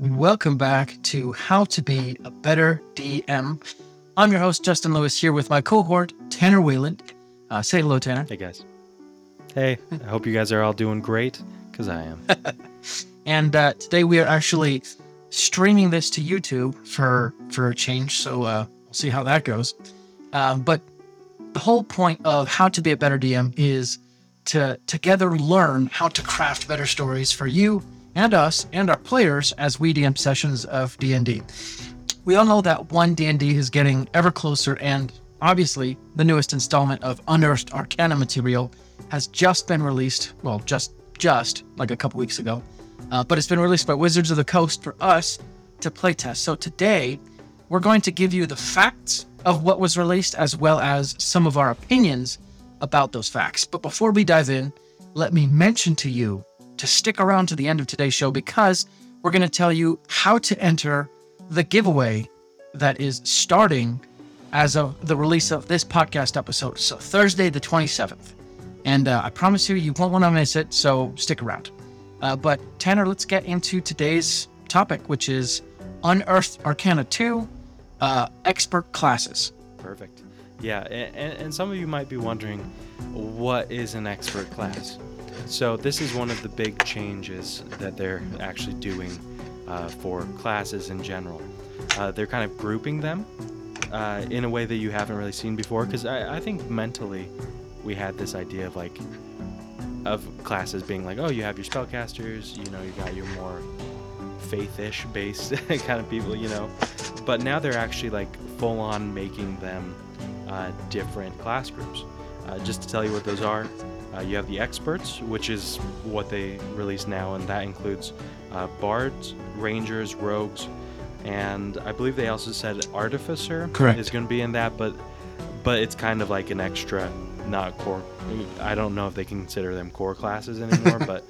Welcome back to How to Be a Better DM. I'm your host, Justin Lewis, here with my cohort, Tanner Wayland. Uh, say hello, Tanner. Hey, guys. Hey, I hope you guys are all doing great, because I am. And uh, today we are actually streaming this to YouTube for for a change. So uh, we'll see how that goes. Um, but the whole point of how to be a better DM is to together learn how to craft better stories for you and us and our players as we DM sessions of D&D. We all know that one D&D is getting ever closer and obviously the newest installment of Unearthed Arcana material has just been released, well just just like a couple weeks ago. Uh, but it's been released by Wizards of the Coast for us to playtest. So today we're going to give you the facts of what was released as well as some of our opinions about those facts. But before we dive in, let me mention to you to stick around to the end of today's show because we're going to tell you how to enter the giveaway that is starting as of the release of this podcast episode. So, Thursday, the 27th. And uh, I promise you, you won't want to miss it. So, stick around. Uh, but, Tanner, let's get into today's topic, which is Unearthed Arcana 2 uh, Expert Classes. Perfect. Yeah, and, and some of you might be wondering, what is an expert class? So this is one of the big changes that they're actually doing uh, for classes in general. Uh, they're kind of grouping them uh, in a way that you haven't really seen before, because I, I think mentally we had this idea of like of classes being like, oh, you have your spellcasters, you know, you got your more faithish based kind of people, you know. But now they're actually like full on making them uh, different class groups. Uh, just to tell you what those are, uh, you have the experts, which is what they release now, and that includes uh, bards, rangers, rogues, and I believe they also said artificer Correct. is going to be in that, but but it's kind of like an extra, not core. I don't know if they can consider them core classes anymore, but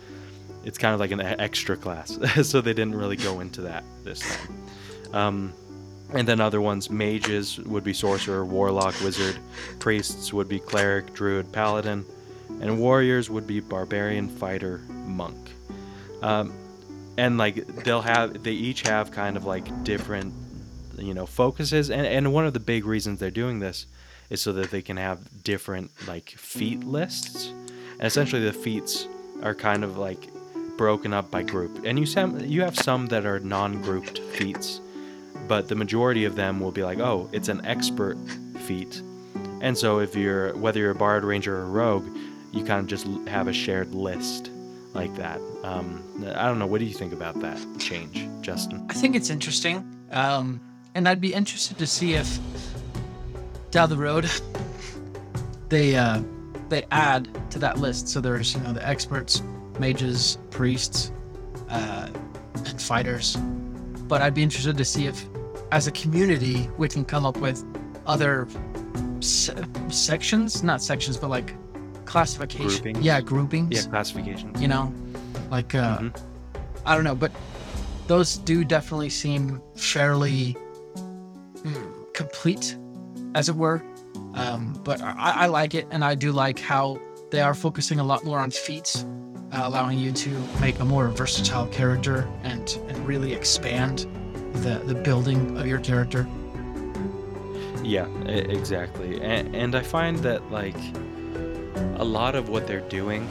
it's kind of like an extra class, so they didn't really go into that this time. Um, and then other ones, mages would be sorcerer, warlock, wizard, priests would be cleric, druid, paladin, and warriors would be barbarian, fighter, monk. Um, and like they'll have, they each have kind of like different, you know, focuses. And, and one of the big reasons they're doing this is so that they can have different like feat lists. And essentially, the feats are kind of like broken up by group. And you some you have some that are non-grouped feats, but the majority of them will be like, oh, it's an expert feat. And so if you're whether you're a bard, ranger, or rogue, you kind of just have a shared list like that. Um, I don't know. What do you think about that change, Justin? I think it's interesting. Um, and I'd be interested to see if down the road they uh, they add to that list. So there's you know the experts, mages, priests, uh, and fighters. But I'd be interested to see if, as a community, we can come up with other se- sections, not sections, but like classification. Groupings? Yeah, groupings. Yeah, classifications. You know, like uh, Mhm. I don't know, but those do definitely seem fairly hmm, complete, as it were. Um, but I, I like it, and I do like how they are focusing a lot more on feats, uh, allowing you to make a more versatile character and and really expand the the building of your character. Yeah, exactly. And, and I find that like a lot of what they're doing,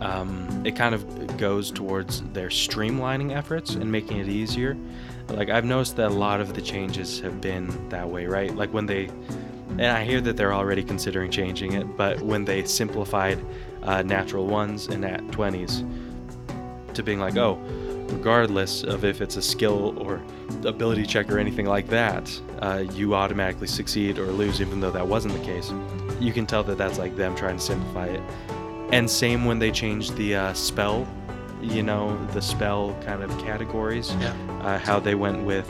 um, it kind of goes towards their streamlining efforts and making it easier. Like I've noticed that a lot of the changes have been that way, right? Like when they, and I hear that they're already considering changing it, but when they simplified uh, natural ones and nat twenties to being like, oh, regardless of if it's a skill or ability check or anything like that, uh, you automatically succeed or lose, even though that wasn't the case. You can tell that that's like them trying to simplify it. And same when they changed the uh, spell, you know, the spell kind of categories, Yeah. uh, how they went with,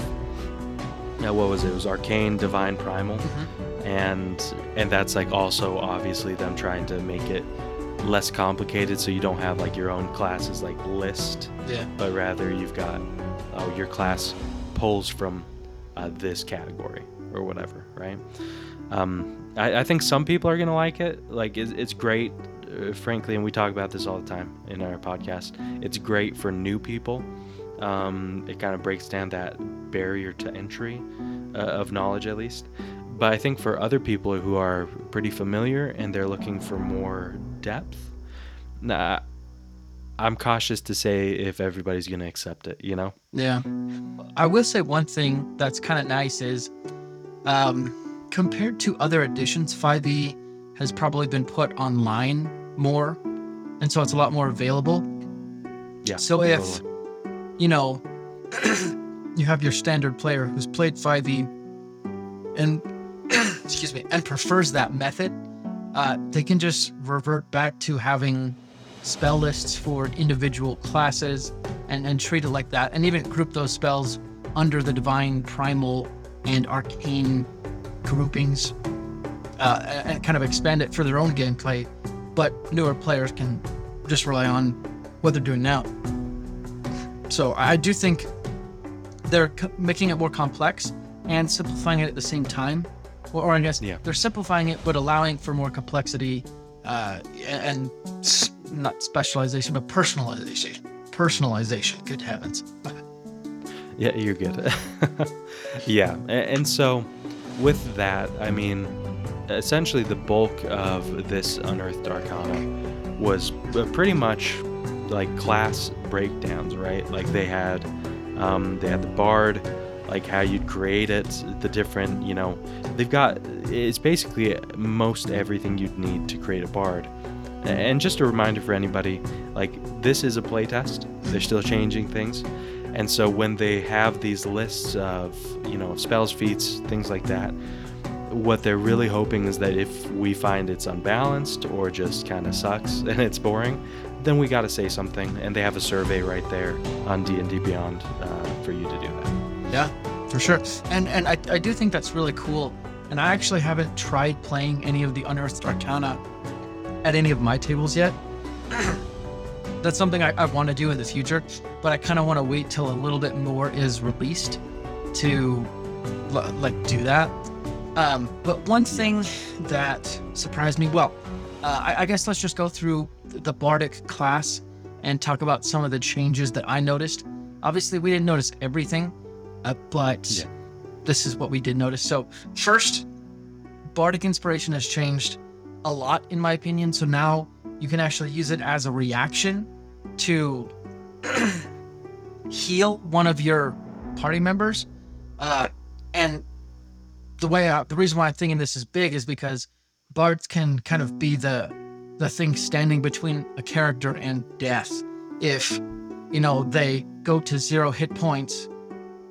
uh, what was it? It was arcane, divine, primal, and and that's like also obviously them trying to make it less complicated, so you don't have like your own classes like list. Yeah. but rather you've got oh your class pulls from uh, this category or whatever right? Um, I, I think some people are gonna like it. Like it's, it's great uh, frankly and we talk about this all the time in our podcast. It's great for new people. Um, it kind of breaks down that barrier to entry uh, of knowledge, at least. But I think for other people who are pretty familiar and they're looking for more depth, nah, I'm cautious to say if everybody's going to accept it, you know? Yeah. I will say one thing that's kind of nice is um, compared to other editions, 5e has probably been put online more. And so it's a lot more available. Yeah. So if, you know, you have your standard player who's played 5e and, excuse me, and prefers that method, uh, they can just revert back to having spell lists for individual classes and, and treat it like that, and even group those spells under the divine, primal, and arcane groupings, uh, and kind of expand it for their own gameplay. But newer players can just rely on what they're doing now. So I do think they're making it more complex and simplifying it at the same time. Or, I guess Yeah. they're simplifying it but allowing for more complexity uh, and s- not specialization but personalization. Personalization. Good heavens. Yeah, you're good. yeah, and so with that, I mean, essentially the bulk of this unearthed arcana was uh, pretty much like class breakdowns, right? Like they had, um, they had the bard, like how you'd create it, the different, you know, they've got it's basically most everything you'd need to create a bard. And just a reminder for anybody, like this is a playtest. They're still changing things. And so when they have these lists of, you know, spells, feats, things like that, what they're really hoping is that if we find it's unbalanced or just kind of sucks and it's boring, then we got to say something. And they have a survey right there on D&D Beyond uh, for you to do that. Yeah, for sure. And and I, I do think that's really cool. And I actually haven't tried playing any of the Unearthed Arcana at any of my tables yet. that's something I, I want to do in the future, but I kind of want to wait till a little bit more is released to like do that. Um, but one thing that surprised me, well, uh, I, I guess let's just go through the Bardic class and talk about some of the changes that I noticed. Obviously, we didn't notice everything, uh, but Yeah. this is what we did notice. So, first, Bardic Inspiration has changed a lot, in my opinion. So now you can actually use it as a reaction to heal one of your party members. Uh, and the way I, the reason why I'm thinking this is big is because bards can kind of be the the thing standing between a character and death. If you know they go to zero hit points,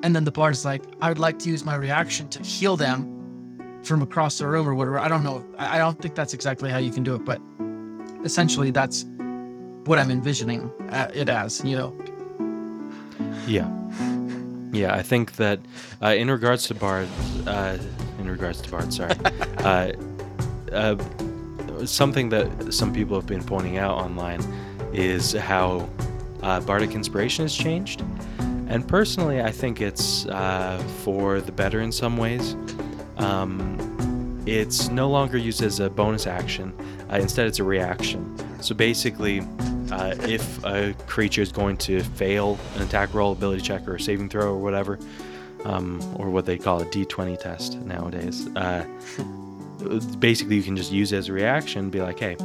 and then the bard's like, "I would like to use my reaction to heal them from across the room or whatever." I don't know. I I don't think that's exactly how you can do it, but essentially that's what I'm envisioning uh, it as. You know, Yeah. Yeah, I think that uh, in regards to Bard, uh, in regards to Bard, sorry, uh, uh, something that some people have been pointing out online is how uh, Bardic Inspiration has changed. And personally, I think it's uh, for the better in some ways. Um, it's no longer used as a bonus action, uh, instead, it's a reaction. So basically, uh, if a creature is going to fail an attack roll, ability check, or a saving throw, or whatever, um, or what they call a d20 test nowadays, uh, basically you can just use it as a reaction, be like, hey,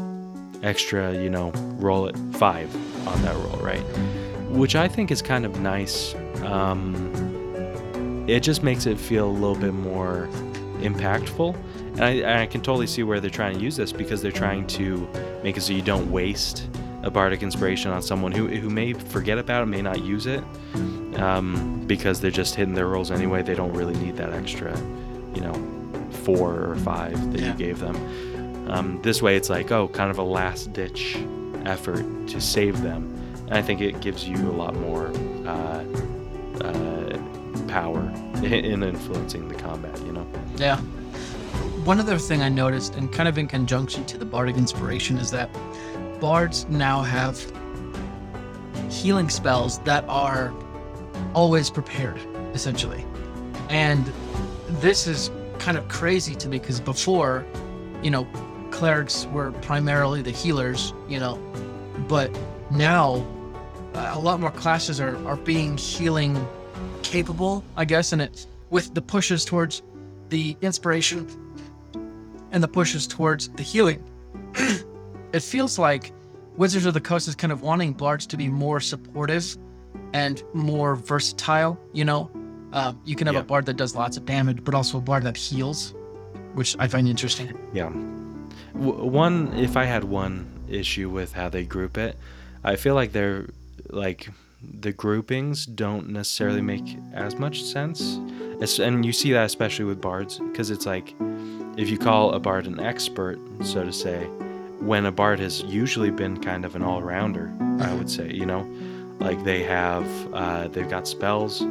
extra, you know, roll it five on that roll, right? Which I think is kind of nice. Um, it just makes it feel a little bit more impactful. And I, and I can totally see where they're trying to use this because they're trying to make it so you don't waste a bardic inspiration on someone who, who may forget about it, may not use it, um, because they're just hitting their rolls anyway. They don't really need that extra, you know, four or five that Yeah. you gave them. Um, this way, it's like, oh, kind of a last ditch effort to save them. And I think it gives you a lot more uh, uh, power in influencing the combat, you know? Yeah. One other thing I noticed, and kind of in conjunction to the Bardic Inspiration, is that bards now have healing spells that are always prepared, essentially. And this is kind of crazy to me because before, you know, clerics were primarily the healers, you know, but now uh, a lot more classes are, are being healing capable, I guess, and it with the pushes towards the inspiration and the pushes towards the healing. it feels like Wizards of the Coast is kind of wanting bards to be more supportive and more versatile. You know, uh, you can have Yeah. a bard that does lots of damage, but also a bard that heals, which I find interesting. Yeah. W- one, if I had one issue with how they group it, I feel like they're like the groupings don't necessarily make as much sense. And you see that especially with bards, because it's like if you call a bard an expert, so to say, when a bard has usually been kind of an all rounder, I would say, you know, like they have, uh, they've got spells,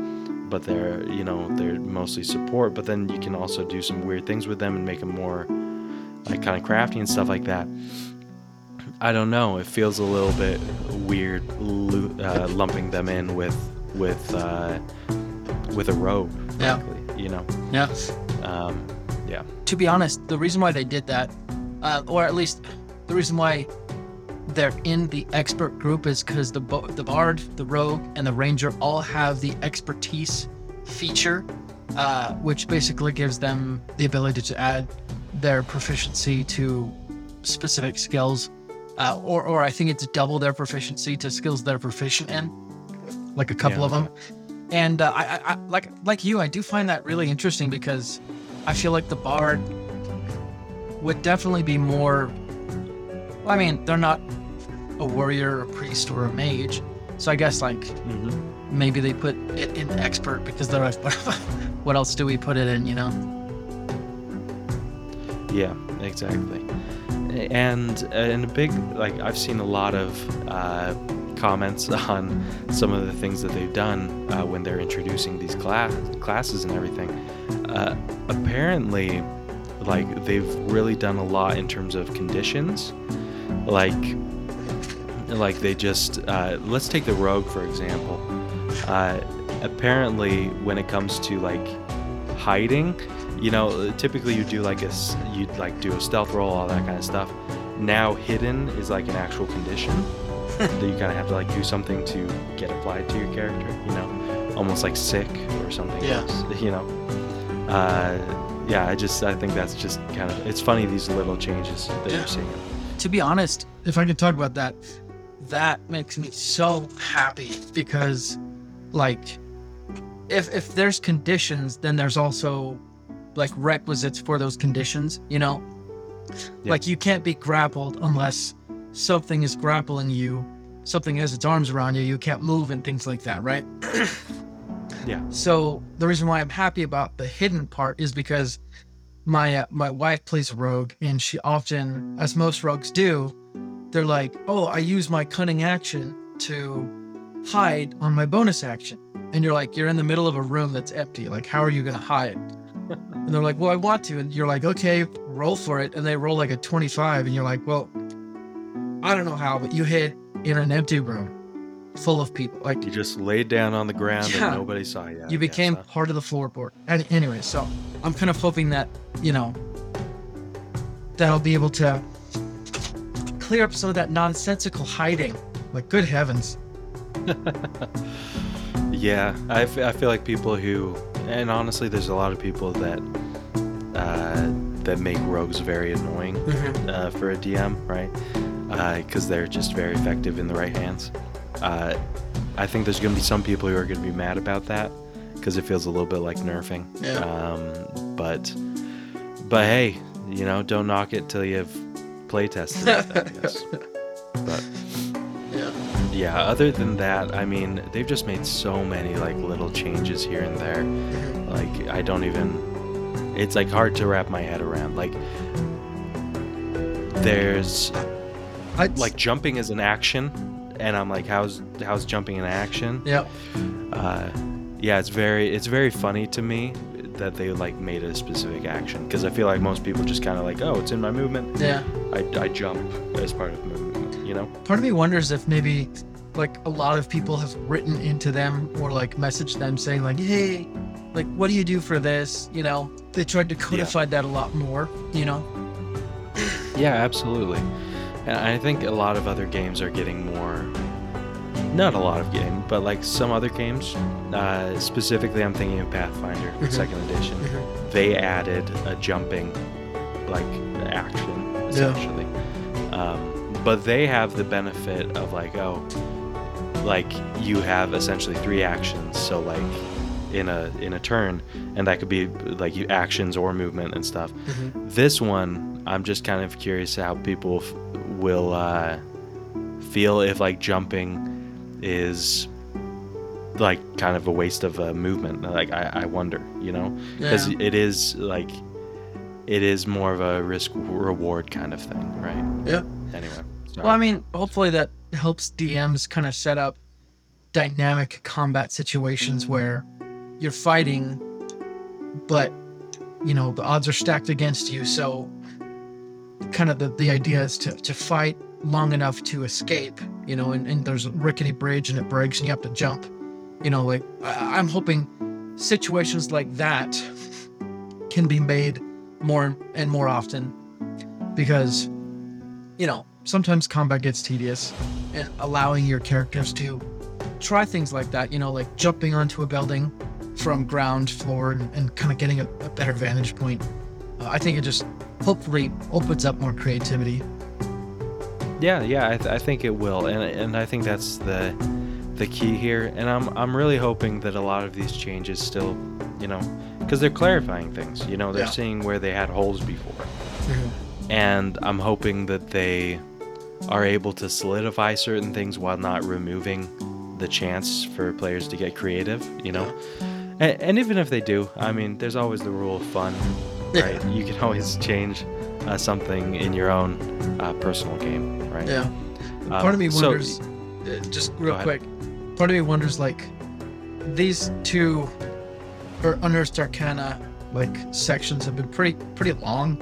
but they're, you know, they're mostly support, but then you can also do some weird things with them and make them more like kind of crafty and stuff like that. I don't know. It feels a little bit weird uh, lumping them in with with uh, with a rogue. Yeah. You know. Yeah. Um, yeah. to be honest, the reason why they did that, uh, or at least the reason why they're in the expert group, is because the bo- the bard, the rogue, and the ranger all have the expertise feature, uh, which basically gives them the ability to add their proficiency to specific skills, uh, or or I think it's double their proficiency to skills they're proficient in, like a couple Yeah. of them. And uh, I, I, like like you, I do find that really interesting because I feel like the bard would definitely be more. Well, I mean, they're not a warrior, a priest, or a mage, so I guess like Mm-hmm. maybe they put it in expert because they're like, what else do we put it in? You know? Yeah, exactly. And and a big like I've seen a lot of uh, comments on some of the things that they've done uh, when they're introducing these class classes and everything. Uh, apparently, like they've really done a lot in terms of conditions, like like they just uh, let's take the rogue for example. Uh, apparently, when it comes to like hiding, you know, typically you do like a s- you'd like do a stealth roll, all that kind of stuff. Now hidden is like an actual condition that you kind of have to like do something to get applied to your character. You know, almost like sick or something Yeah. else. You know, uh, yeah. I just I think that's just kind of it's funny these little changes that Yeah. you're seeing. To be honest, if I could talk about that, that makes me so happy because, like, if if there's conditions, then there's also like requisites for those conditions. You know, Yeah. like you can't be grappled unless something is grappling you, something has its arms around you. You can't move and things like that, right? Yeah. So the reason why I'm happy about the hidden part is because my uh, my wife plays a rogue, and she often, as most rogues do, they're like, "Oh, I use my cunning action to hide on my bonus action," and you're like, "You're in the middle of a room that's empty. Like, how are you gonna hide?" and they're like, "Well, I want to," and you're like, "Okay, roll for it," and they roll like a 25, and you're like, "Well, I don't know how, but you hid in an empty room." Full of people, like You just laid down on the ground Yeah. and nobody saw you. You guess, became huh? part of the floorboard. And anyway, so I'm kind of hoping that you know that I'll be able to clear up some of that nonsensical hiding. Like, good heavens, Yeah, I, f- I feel like people who, and honestly, there's a lot of people that uh, that make rogues very annoying uh, for a DM, right? Because they're just very effective in the right hands. Uh, I think there's going to be some people who are going to be mad about that because it feels a little bit like nerfing. Yeah. Um, but but hey, you know, don't knock it till you've play tested it. I guess. But yeah, other than that, I mean, they've just made so many like little changes here and there. Like I don't even it's like hard to wrap my head around. Like there's I, like jumping is an action and I'm like how's how's jumping an action? yeah, Uh yeah, it's very it's very funny to me that they like made a specific action because I feel like most people just kind of like, "Oh, it's in my movement. yeah. I, I jump as part of movement," you know? Part of me wonders if maybe like a lot of people have written into them or like messaged them saying like, hey, like what do you do for this? You know, they tried to codify that a lot more. You know, Yeah, absolutely. And I think a lot of other games are getting more, not a lot of game, but like some other games, uh, specifically I'm thinking of Pathfinder Mhm. Second Edition. Mhm. They added a jumping, like action essentially. Um, but they have the benefit of like oh, like you have essentially three actions. So like in a in a turn, and that could be like you actions or movement and stuff. Mhm. This one, I'm just kind of curious how people f- will uh, feel if like jumping is like kind of a waste of a movement. Like I, I wonder, you know, because Yeah. it is like it is more of a risk reward kind of thing, right? Yeah. Anyway. sorry. Well, I mean, hopefully that helps DMs kind of set up dynamic combat situations where you're fighting, but you know the odds are stacked against you. So, kind of the, the idea is to, to fight long enough to escape. You know, and, and there's a rickety bridge and it breaks and you have to jump. You know, like I, I'm hoping situations like that can be made more and more often because you know, sometimes combat gets tedious and allowing your characters to try things like that, you know, like jumping onto a building from ground floor and, and kind of getting a, a better vantage point. Uh, I think it just hopefully opens up more creativity. Yeah, yeah, I, th- I think it will, and and I think that's the the key here. And I'm I'm really hoping that a lot of these changes still, you know, because they're clarifying things. You know, they're Yeah. seeing where they had holes before, and I'm hoping that they are able to solidify certain things while not removing the chance for players to get creative. You know, and, and even if they do, I mean, there's always the rule of fun, right? You can always change uh, something in your own uh, personal game, right? Yeah. Um, Part of me so- wonders, uh, just real quick, part of me wonders like these two or unearthed arcana like sections have been pretty pretty long.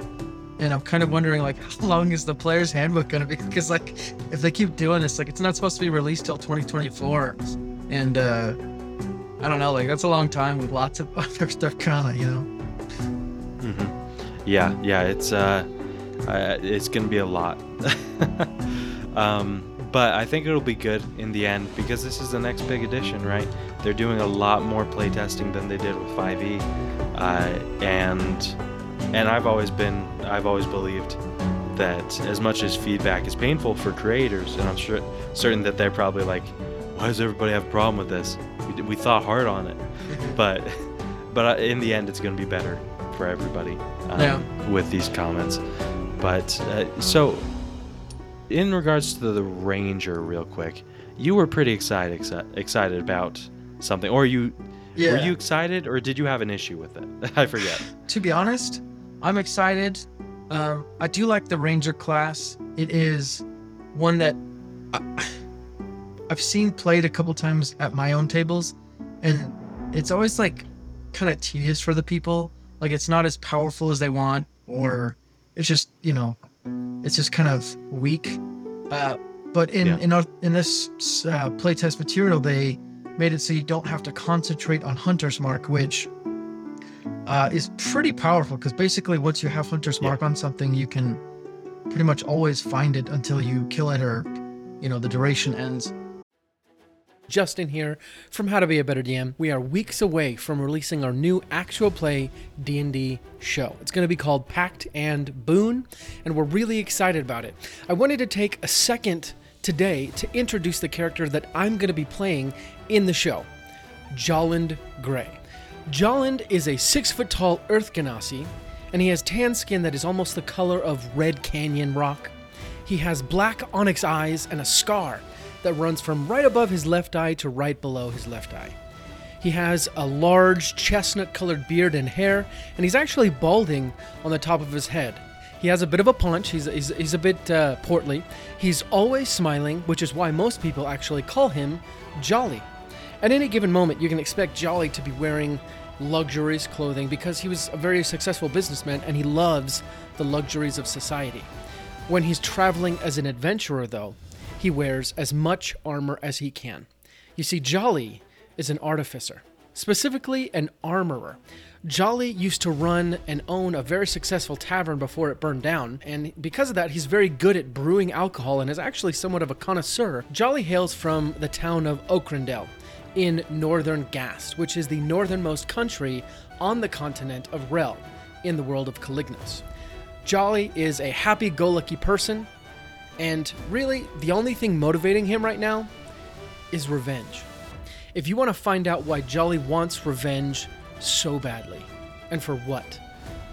And I'm kind of wondering, like, how long is the player's handbook going to be? Because, like, if they keep doing this, like, it's not supposed to be released till 2024, and uh, I don't know, like, that's a long time with lots of unearthed arcana, you know? Mm-hmm. Yeah, yeah, it's uh, uh it's gonna be a lot. um, but I think it'll be good in the end because this is the next big edition, right? They're doing a lot more playtesting than they did with 5e, uh, and and I've always been, I've always believed that as much as feedback is painful for creators, and I'm sure certain that they're probably like, why does everybody have a problem with this? We, we thought hard on it, but but in the end, it's going to be better for everybody um, Yeah. with these comments. But uh, so, in regards to the ranger, real quick, you were pretty excited exci- excited about something, or you were you excited, or did you have an issue with it? I forget. to be honest, I'm excited. Um, I do like the Ranger class. It is one that I, I've seen played a couple times at my own tables, and it's always like kind of tedious for the people. Like it's not as powerful as they want, or it's just you know, it's just kind of weak. Uh, but in Yeah. in our, in this uh, playtest material, they made it so you don't have to concentrate on Hunter's Mark, which uh, is pretty powerful because basically once you have Hunter's Yeah. Mark on something, you can pretty much always find it until you kill it or, you know, the duration ends. Justin here from How to Be a Better DM. We are weeks away from releasing our new actual play D&D show. It's going to be called Pact and Boon, and we're really excited about it. I wanted to take a second today to introduce the character that I'm going to be playing in the show, Jolland Gray. Jolland is a six foot tall Earth Genasi, and he has tan skin that is almost the color of Red Canyon rock. He has black onyx eyes and a scar that runs from right above his left eye to right below his left eye. He has a large chestnut colored beard and hair, and he's actually balding on the top of his head. He has a bit of a paunch, he's, he's, he's a bit uh, portly. He's always smiling, which is why most people actually call him Jolly. At any given moment, you can expect Jolly to be wearing luxurious clothing because he was a very successful businessman and he loves the luxuries of society. When he's traveling as an adventurer, though, he wears as much armor as he can. You see, Jolly is an artificer. specifically an armorer. Jolly used to run and own a very successful tavern before it burned down, and because of that, he's very good at brewing alcohol and is actually somewhat of a connoisseur. Jolly hails from the town of Okrendel in northern Gast, which is the northernmost country on the continent of Rel in the world of Calignos. Jolly is a happy go lucky person, and really, the only thing motivating him right now is revenge. If you want to find out why Jolly wants revenge so badly, and for what,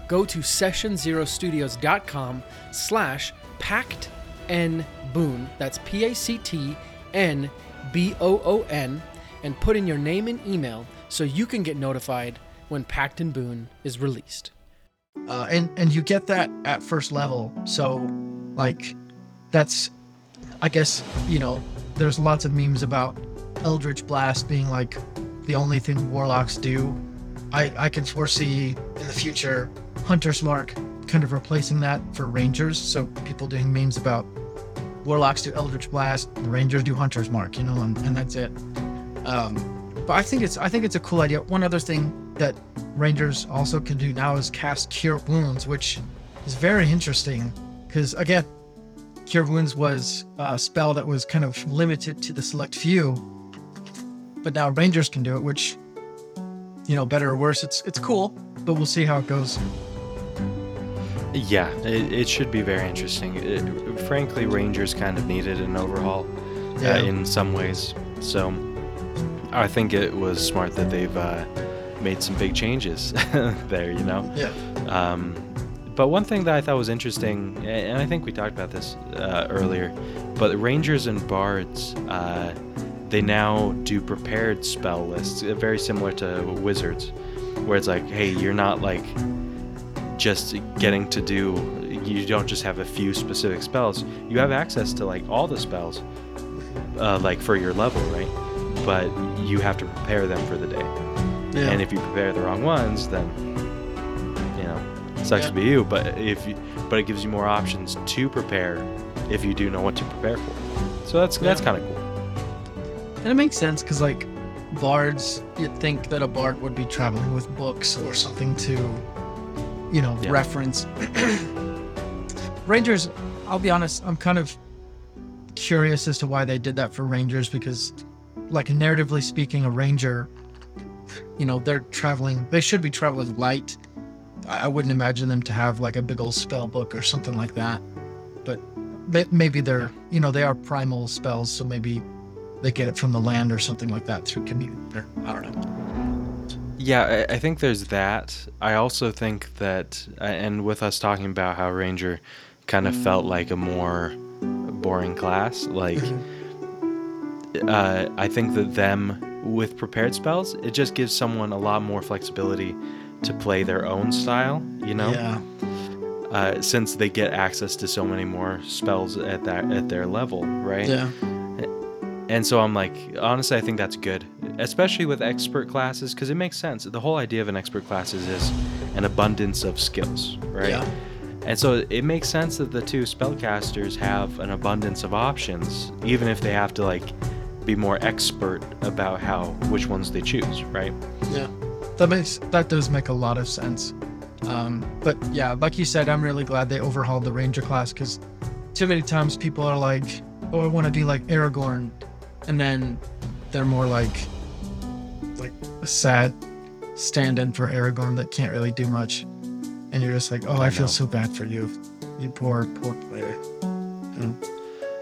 go to sessionzerostudios.com slash pact n boon, that's P-A-C-T-N-B-O-O-N, and put in your name and email so you can get notified when Pact and Boon is released. uh, and and you get that at first level. So, like, that's, I guess you know, there's lots of memes about Eldritch Blast being like the only thing warlocks do. I I can foresee in the future Hunter's Mark kind of replacing that for Rangers. So people doing memes about warlocks do Eldritch Blast, Rangers do Hunter's Mark, you know, and, and that's it. Um, but I think it's I think it's a cool idea. One other thing that Rangers also can do now is cast Cure Wounds, which is very interesting because again, Cure Wounds was a spell that was kind of limited to the select few, but now Rangers can do it, which you know, better or worse, it's it's cool. But we'll see how it goes. Yeah, it, it should be very interesting. It, frankly, Rangers kind of needed an overhaul Yeah. uh, in some ways. So I think it was smart that they've uh, made some big changes there, you know? Yeah. Um, but one thing that I thought was interesting, and I think we talked about this uh, earlier, but Rangers and Bards, uh, they now do prepared spell lists, uh, very similar to Wizards, where it's like, hey, you're not like just getting to do, you don't just have a few specific spells. You have access to like all the spells, uh, like for your level, right? But you have to prepare them for the day. Yeah. And if you prepare the wrong ones, then you know, sucks Yeah. to be you. But if you, but it gives you more options to prepare if you do know what to prepare for. So that's that's kind of cool. And it makes sense because, like, bards, you'd think that a bard would be traveling with books or something to, you know, Yeah. reference. Rangers, I'll be honest, I'm kind of curious as to why they did that for Rangers because, like, narratively speaking, a Ranger, you know, they're traveling, they should be traveling light. I, wouldn't imagine them to have, like, a big old spell book or something like that. But may- maybe they're, you know, they are primal spells, so maybe they get it from the land or something like that through community. I don't know. Yeah, I, I think there's that. I also think that, uh, and with us talking about how Ranger kind of felt like a more boring class, like uh, I think that them with prepared spells, it just gives someone a lot more flexibility to play their own style. You know, Yeah. uh, since they get access to so many more spells at that at their level, right? Yeah. And so I'm like, honestly, I think that's good, especially with expert classes, because it makes sense. The whole idea of an expert classes is an abundance of skills, right? Yeah. And so it makes sense that the two spellcasters have an abundance of options, even if they have to like be more expert about how which ones they choose, right? Yeah. That makes that does make a lot of sense. Um, but yeah, like you said, I'm really glad they overhauled the ranger class because too many times people are like, "Oh, I want to be like Aragorn," and then they're more like like a sad stand-in for Aragorn that can't really do much, and you're just like, "Oh, I, I feel so bad for you, you poor poor player."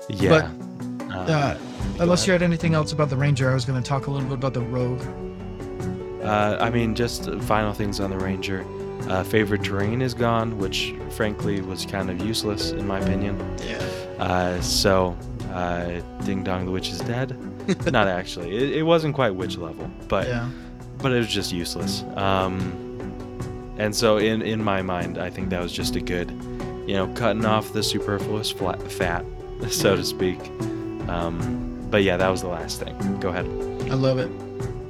Yeah. Uh, Uh, go unless you had anything else about the ranger, I was going to talk a little bit about the rogue. Uh, I mean, just uh, final things on the Ranger. Uh, favorite terrain is gone, which frankly was kind of useless in my opinion. Yeah. Uh, so, uh, Ding Dong the Witch is dead. Not actually. It, it wasn't quite witch level, but Yeah. but it was just useless. Um, and so, in in my mind, I think that was just a good, you know, cutting off the superfluous flat, fat, so to speak. Um, but yeah, that was the last thing. Go ahead. I love it.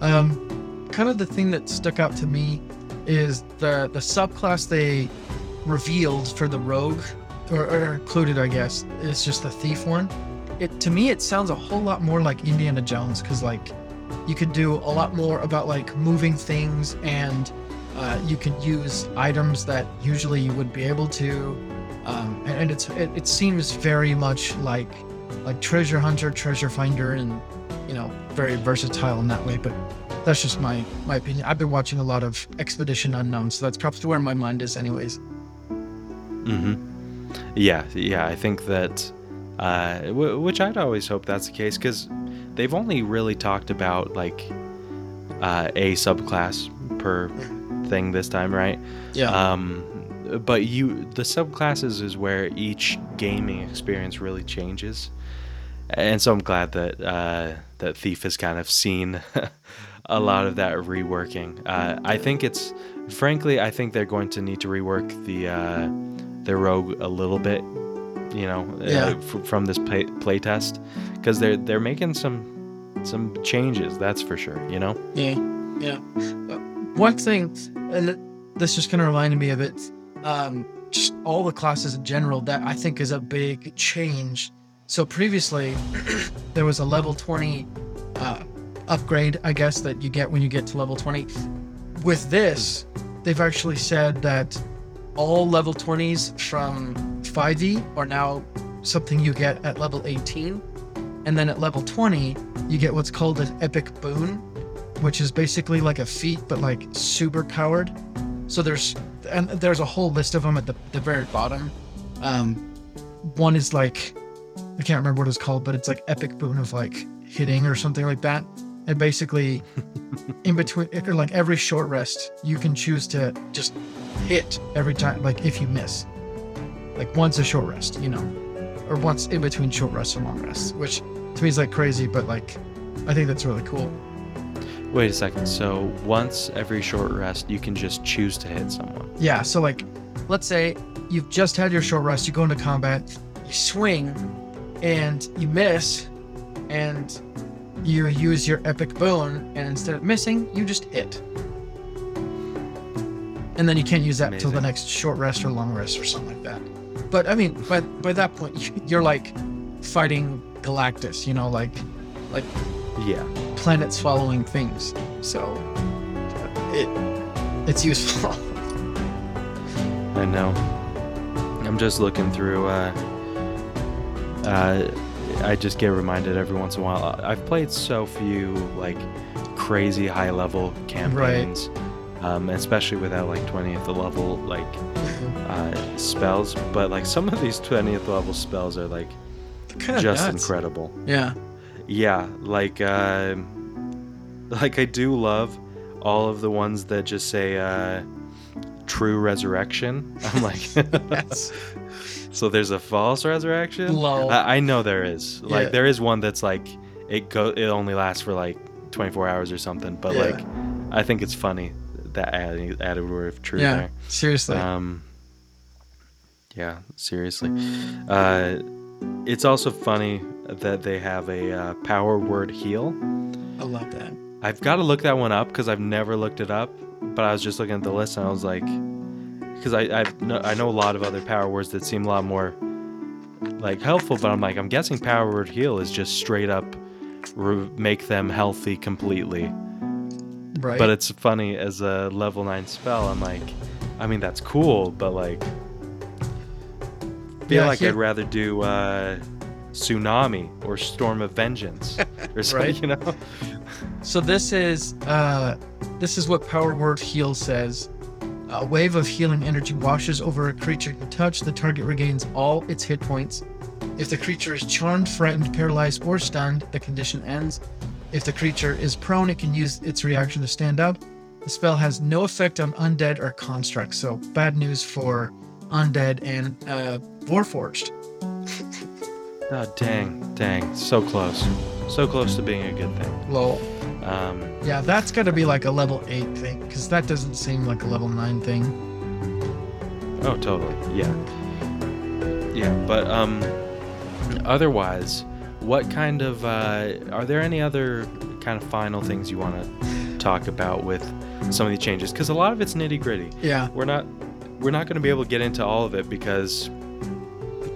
Um, kind of the thing that stuck out to me is the the subclass they revealed for the rogue, or, or included, I guess, is just the thief one. It to me, it sounds a whole lot more like Indiana Jones because like you could do a lot more about like moving things and uh, you could use items that usually you would be able to um, and, and it's it, it seems very much like like treasure hunter treasure finder and you know very versatile in that way but that's just my my opinion i've been watching a lot of expedition unknown so that's probably where my mind is anyways Mm-hmm. Yeah, yeah. I think that, uh, w- which I'd always hope that's the case, because they've only really talked about like uh, a subclass per thing this time, right? yeah Um, but you, the subclasses is where each gaming experience really changes, and so I'm glad that uh, that Thief has kind of seen a lot of that reworking. Uh, I think it's, frankly, I think they're going to need to rework the uh, the rogue a little bit, you know, Yeah. uh, f- from this play playtest, because they're they're making some some changes. That's for sure. You know. Yeah, yeah. Uh, one thing, and this just kind of reminded me of it. Um, just all the classes in general that I think is a big change. So previously, there was a level twenty uh, upgrade, I guess, that you get when you get to level twenty. With this, they've actually said that all level twenties from 5e are now something you get at level 18 and then at level 20 you get what's called an epic boon which is basically like a feat but like super powered. So there's and there's a whole list of them at the, the very bottom. Um one is like i can't remember what it's called but it's like epic boon of like hitting or something like that and basically in between or like every short rest you can choose to just hit every time like if you miss like once a short rest you know or once in between short rests and long rests which to me is like crazy but like i think that's really cool Wait a second. So once every short rest, you can just choose to hit someone. Yeah, so like, let's say you've just had your short rest, you go into combat, you swing, and you miss, and you use your epic boon, and instead of missing, you just hit. And then you can't use that until the next short rest or long rest or something like that. But I mean, by by that point, you're like fighting Galactus, you know, like like Yeah. planets following things. So it it's useful. I know. I'm just looking through. Uh, uh, I just get reminded every once in a while. I've played so few like crazy high level campaigns, um, especially without like 20th level like uh, spells. But like some of these 20th level spells are like just incredible. Yeah. Yeah, like uh, like I do love all of the ones that just say uh, true resurrection. I'm like, Yes. So there's a false resurrection. Lol. I, I know there is. Like Yeah. there is one that's like it go it only lasts for like 24 hours or something. But Yeah. like I think it's funny that added, added word of truth yeah. there. Seriously. Um, yeah, seriously. Uh, it's also funny that they have a uh, power word heal. I love that. I've got to look that one up because I've never looked it up. But I was just looking at the list and I was like, because I I've kno- I know a lot of other power words that seem a lot more like helpful, but I'm like I'm guessing power word heal is just straight up re- make them healthy completely. Right. But it's funny as a level nine spell. I'm like, I mean that's cool, but like, feel Yeah, like here- I'd rather do uh, tsunami or storm of vengeance or something, Right. you know? so this is uh this is what power word heal says. A wave of healing energy washes over a creature you touch. The target regains all its hit points. If the creature is charmed, frightened, paralyzed, or stunned, the condition ends. If the creature is prone, it can use its reaction to stand up. The spell has no effect on undead or constructs, so bad news for undead and uh, Warforged. Oh dang, dang, so close, so close to being a good thing. Lol. Um, Yeah, that's got to be like a level 8 thing, because that doesn't seem like a level 9 thing. oh totally, yeah, yeah. But um, otherwise, what kind of uh, are there any other kind of final things you want to talk about with some of these changes? Because a lot of it's nitty gritty. Yeah. we're not we're not going to be able to get into all of it because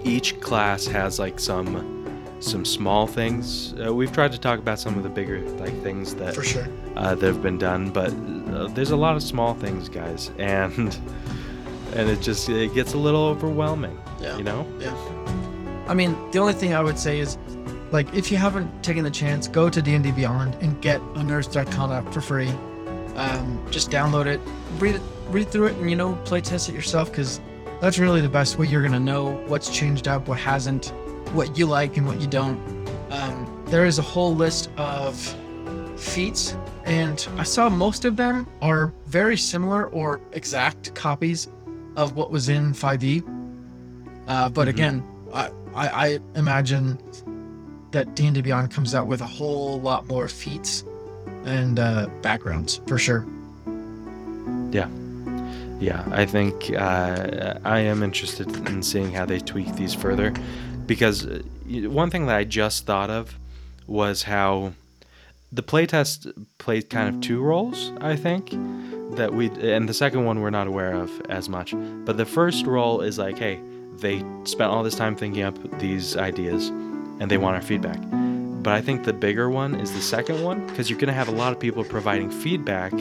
each class has like some some small things. Uh, we've tried to talk about some of the bigger like things that For sure. uh, that have been done, but uh, there's a lot of small things, guys, and and it just it gets a little overwhelming. Yeah. You know. Yeah. I mean, the only thing I would say is, like, if you haven't taken the chance, go to D&D Beyond and get Unearthed Arcana for free. Um, just download it, read it, read through it, and you know, play test it yourself because that's really the best way you're gonna know what's changed up, what hasn't, what you like and what you don't. Um, there is a whole list of feats, and I saw most of them are very similar or exact copies of what was in 5e. Uh, but Mhm. again, I, I, I imagine that D&D Beyond comes out with a whole lot more feats and uh, backgrounds for sure. Yeah. Yeah, I think uh, I am interested in seeing how they tweak these further, because uh, one thing that I just thought of was how the playtest played kind of two roles. I think that we and the second one we're not aware of as much, but the first role is like, hey, they spent all this time thinking up these ideas, and they want our feedback. But I think the bigger one is the second one because you're gonna have a lot of people providing feedback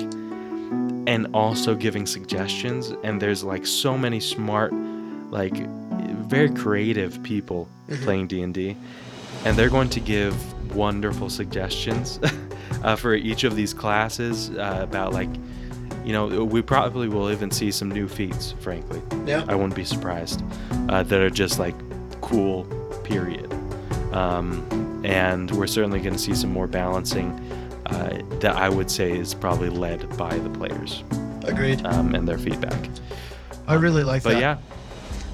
and also giving suggestions and there's like so many smart like very creative people Mhm. playing d&d and they're going to give wonderful suggestions uh, for each of these classes uh, about like you know we probably will even see some new feats frankly Yeah. i wouldn't be surprised uh, that are just like cool period um, and we're certainly going to see some more balancing uh, that I would say is probably led by the players Agreed. um, and their feedback. I really like that. But that.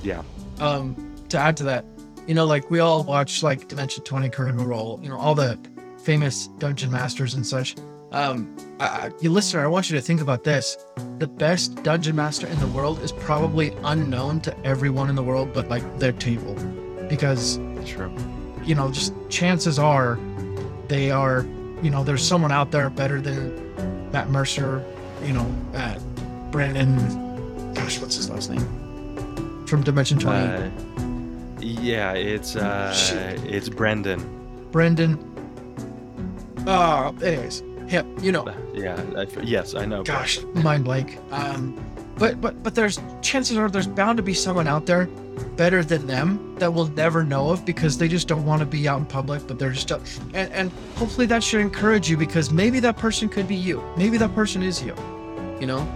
yeah, yeah, um to add to that you know like we all watch like dimension 20 critical role you know all the famous dungeon masters and such. Um I, you listener i want you to think about this. The best dungeon master in the world is probably unknown to everyone in the world but like their table. Because true. you know just chances are they are you know there's someone out there better than matt mercer you know uh, brandon gosh what's his last name? From dimension 20 Uh, yeah, it's uh, it's Brendan. Brendan. Oh, anyways, him. You know, Yeah, I, yes, I know. gosh, mind blank. Um, but but but there's chances are there's bound to be someone out there better than them that we'll never know of because they just don't want to be out in public. But they're just and and hopefully that should encourage you because maybe that person could be you. Maybe that person is you. You know,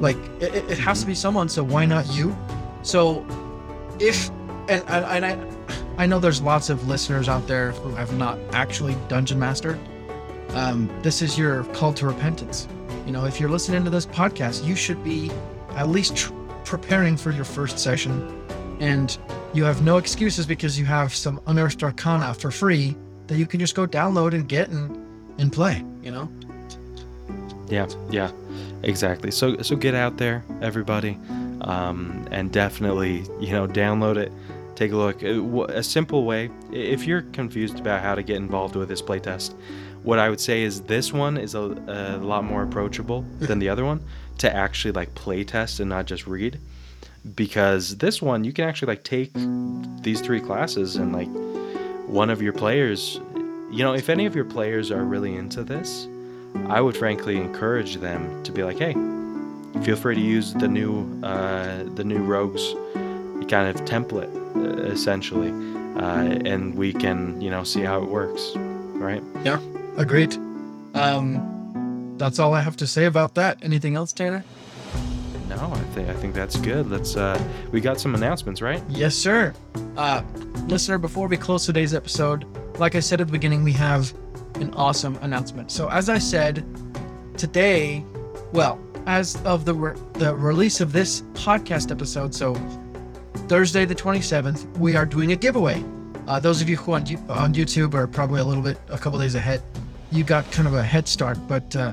like it it has to be someone. So why not you? So if and and, I. I know there's lots of listeners out there who have not actually dungeon mastered. Um, this is your call to repentance. You know, if you're listening to this podcast, you should be at least tr- preparing for your first session, and you have no excuses because you have some unearthed arcana for free that you can just go download and get and and play. You know, Yeah, yeah, exactly. So so get out there, everybody, um, and definitely you know download it, take a look. Uh, A simple way, if you're confused about how to get involved with this playtest, what I would say is this one is a, a lot more approachable than the other one to actually like playtest and not just read, because this one you can actually like take these three classes and like one of your players, you know, if any of your players are really into this. I would frankly encourage them to be like, hey, feel free to use the new uh, the new rogues kind of template essentially, uh, and we can you know see how it works, right? Yeah, agreed. Um, that's all I have to say about that. Anything else, Tanner? No, I think I think that's good. Let's uh, we got some announcements, right? Yes, sir. Uh, listener, before we close today's episode, like I said at the beginning, we have an awesome announcement. So, as I said, today, well, as of the re- the release of this podcast episode, so Thursday the 27th, we are doing a giveaway. Uh, those of you who on, on YouTube are probably a little bit, a couple days ahead. You got kind of a head start, but uh,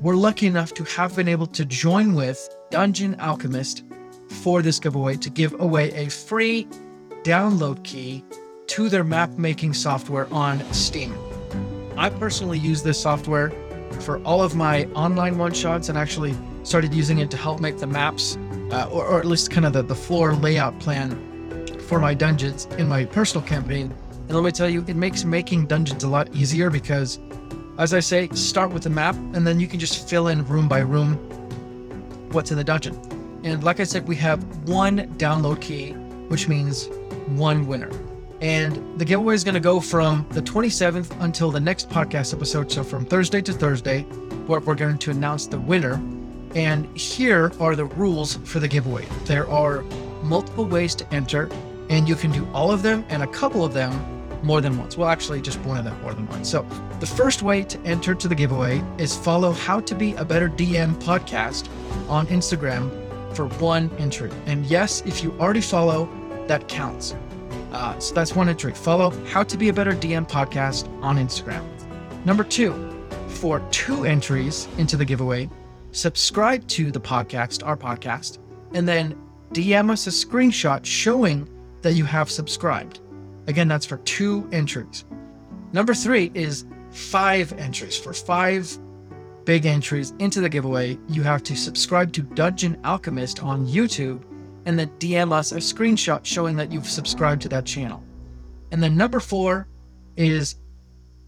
we're lucky enough to have been able to join with Dungeon Alchemist for this giveaway to give away a free download key to their map making software on Steam. I personally use this software for all of my online one shots and actually started using it to help make the maps, uh, or, or at least kind of the, the floor layout plan for my dungeons in my personal campaign. And let me tell you, it makes making dungeons a lot easier because, as I say, start with the map and then you can just fill in room by room what's in the dungeon. And like I said, we have one download key, which means one winner. And the giveaway is going to go from the 27th until the next podcast episode. So from Thursday to Thursday, where we're going to announce the winner. And here are the rules for the giveaway. There are multiple ways to enter, and you can do all of them and a couple of them more than once. Well, actually, just one of them more than once. So, the first way to enter to the giveaway is follow How to Be a Better DM podcast on Instagram for one entry. And yes, if you already follow, that counts. Uh, so that's one entry. Follow How to Be a Better DM podcast on Instagram. Number two, for two entries into the giveaway, subscribe to the podcast, our podcast, and then DM us a screenshot showing that you have subscribed. Again, that's for two entries. Number three is five entries. For five big entries into the giveaway, you have to subscribe to Dungeon Alchemist on YouTube and then DM us a screenshot showing that you've subscribed to that channel. And then number four is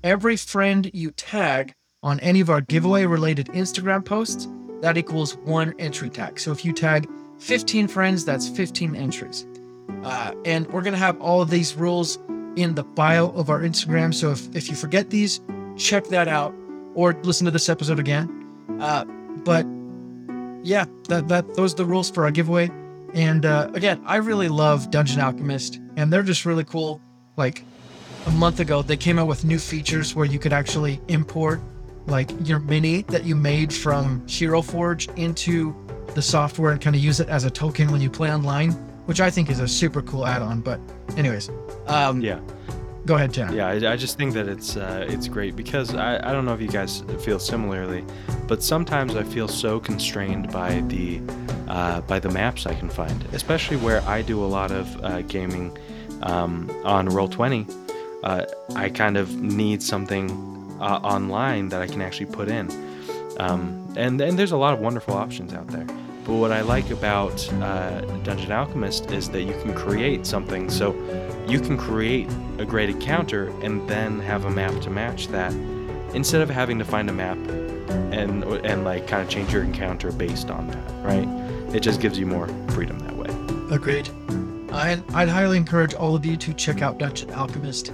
every friend you tag on any of our giveaway related Instagram posts, that equals one entry tag. So if you tag 15 friends, that's 15 entries. Uh, and we're going to have all of these rules in the bio of our Instagram. So if, if you forget these, check that out or listen to this episode again. Uh, but yeah, that, that those are the rules for our giveaway. And uh, again, I really love Dungeon Alchemist, and they're just really cool. Like a month ago, they came out with new features where you could actually import like your mini that you made from Hero Forge into the software and kind of use it as a token when you play online, which I think is a super cool add-on. But anyways, um, Yeah. go ahead, Tanner. Yeah, I, I just think that it's uh, it's great because I, I don't know if you guys feel similarly, but sometimes I feel so constrained by the uh, by the maps I can find, especially where I do a lot of uh, gaming um, on Roll Twenty. Uh, I kind of need something uh, online that I can actually put in, um, and and there's a lot of wonderful options out there. But what I like about uh, Dungeon Alchemist is that you can create something. So you can create a great encounter and then have a map to match that, instead of having to find a map and and like kind of change your encounter based on that. Right? It just gives you more freedom that way. Agreed. I'd, I'd highly encourage all of you to check out Dungeon Alchemist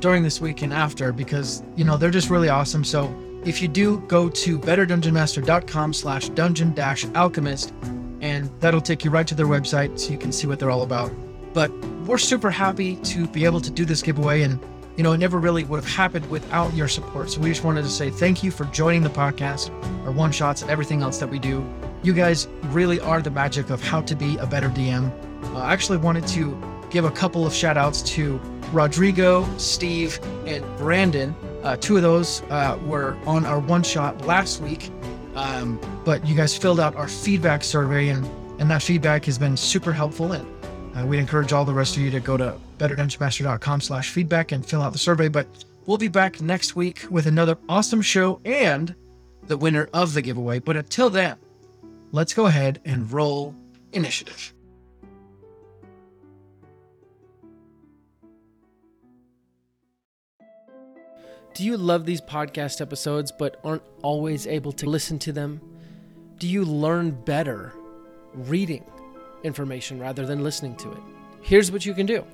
during this week and after because, you know, they're just really awesome. So if you do, go to betterdungeonmaster.com slash dungeon dash alchemist and that'll take you right to their website so you can see what they're all about. But we're super happy to be able to do this giveaway and, you know, it never really would have happened without your support. So we just wanted to say thank you for joining the podcast, our one shots, and everything else that we do. You guys really are the magic of how to be a better DM. Uh, I actually wanted to give a couple of shout outs to Rodrigo, Steve, and Brandon. Uh, two of those uh, were on our one shot last week, um, but you guys filled out our feedback survey, and, and that feedback has been super helpful. And uh, we'd encourage all the rest of you to go to betterdungeonmaster.com slash feedback and fill out the survey. But we'll be back next week with another awesome show and the winner of the giveaway. But until then, let's go ahead and roll initiative. Do you love these podcast episodes but aren't always able to listen to them? Do you learn better reading information rather than listening to it? Here's what you can do.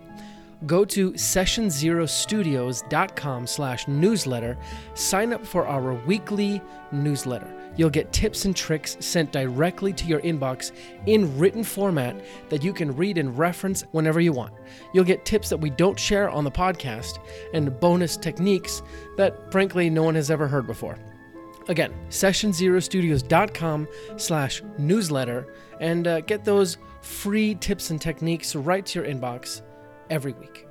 Go to sessionzerostudios.com slash newsletter. Sign up for our weekly newsletter. You'll get tips and tricks sent directly to your inbox in written format that you can read and reference whenever you want. You'll get tips that we don't share on the podcast and bonus techniques that frankly no one has ever heard before. Again, sessionzerostudios.com slash newsletter and uh, get those free tips and techniques right to your inbox every week.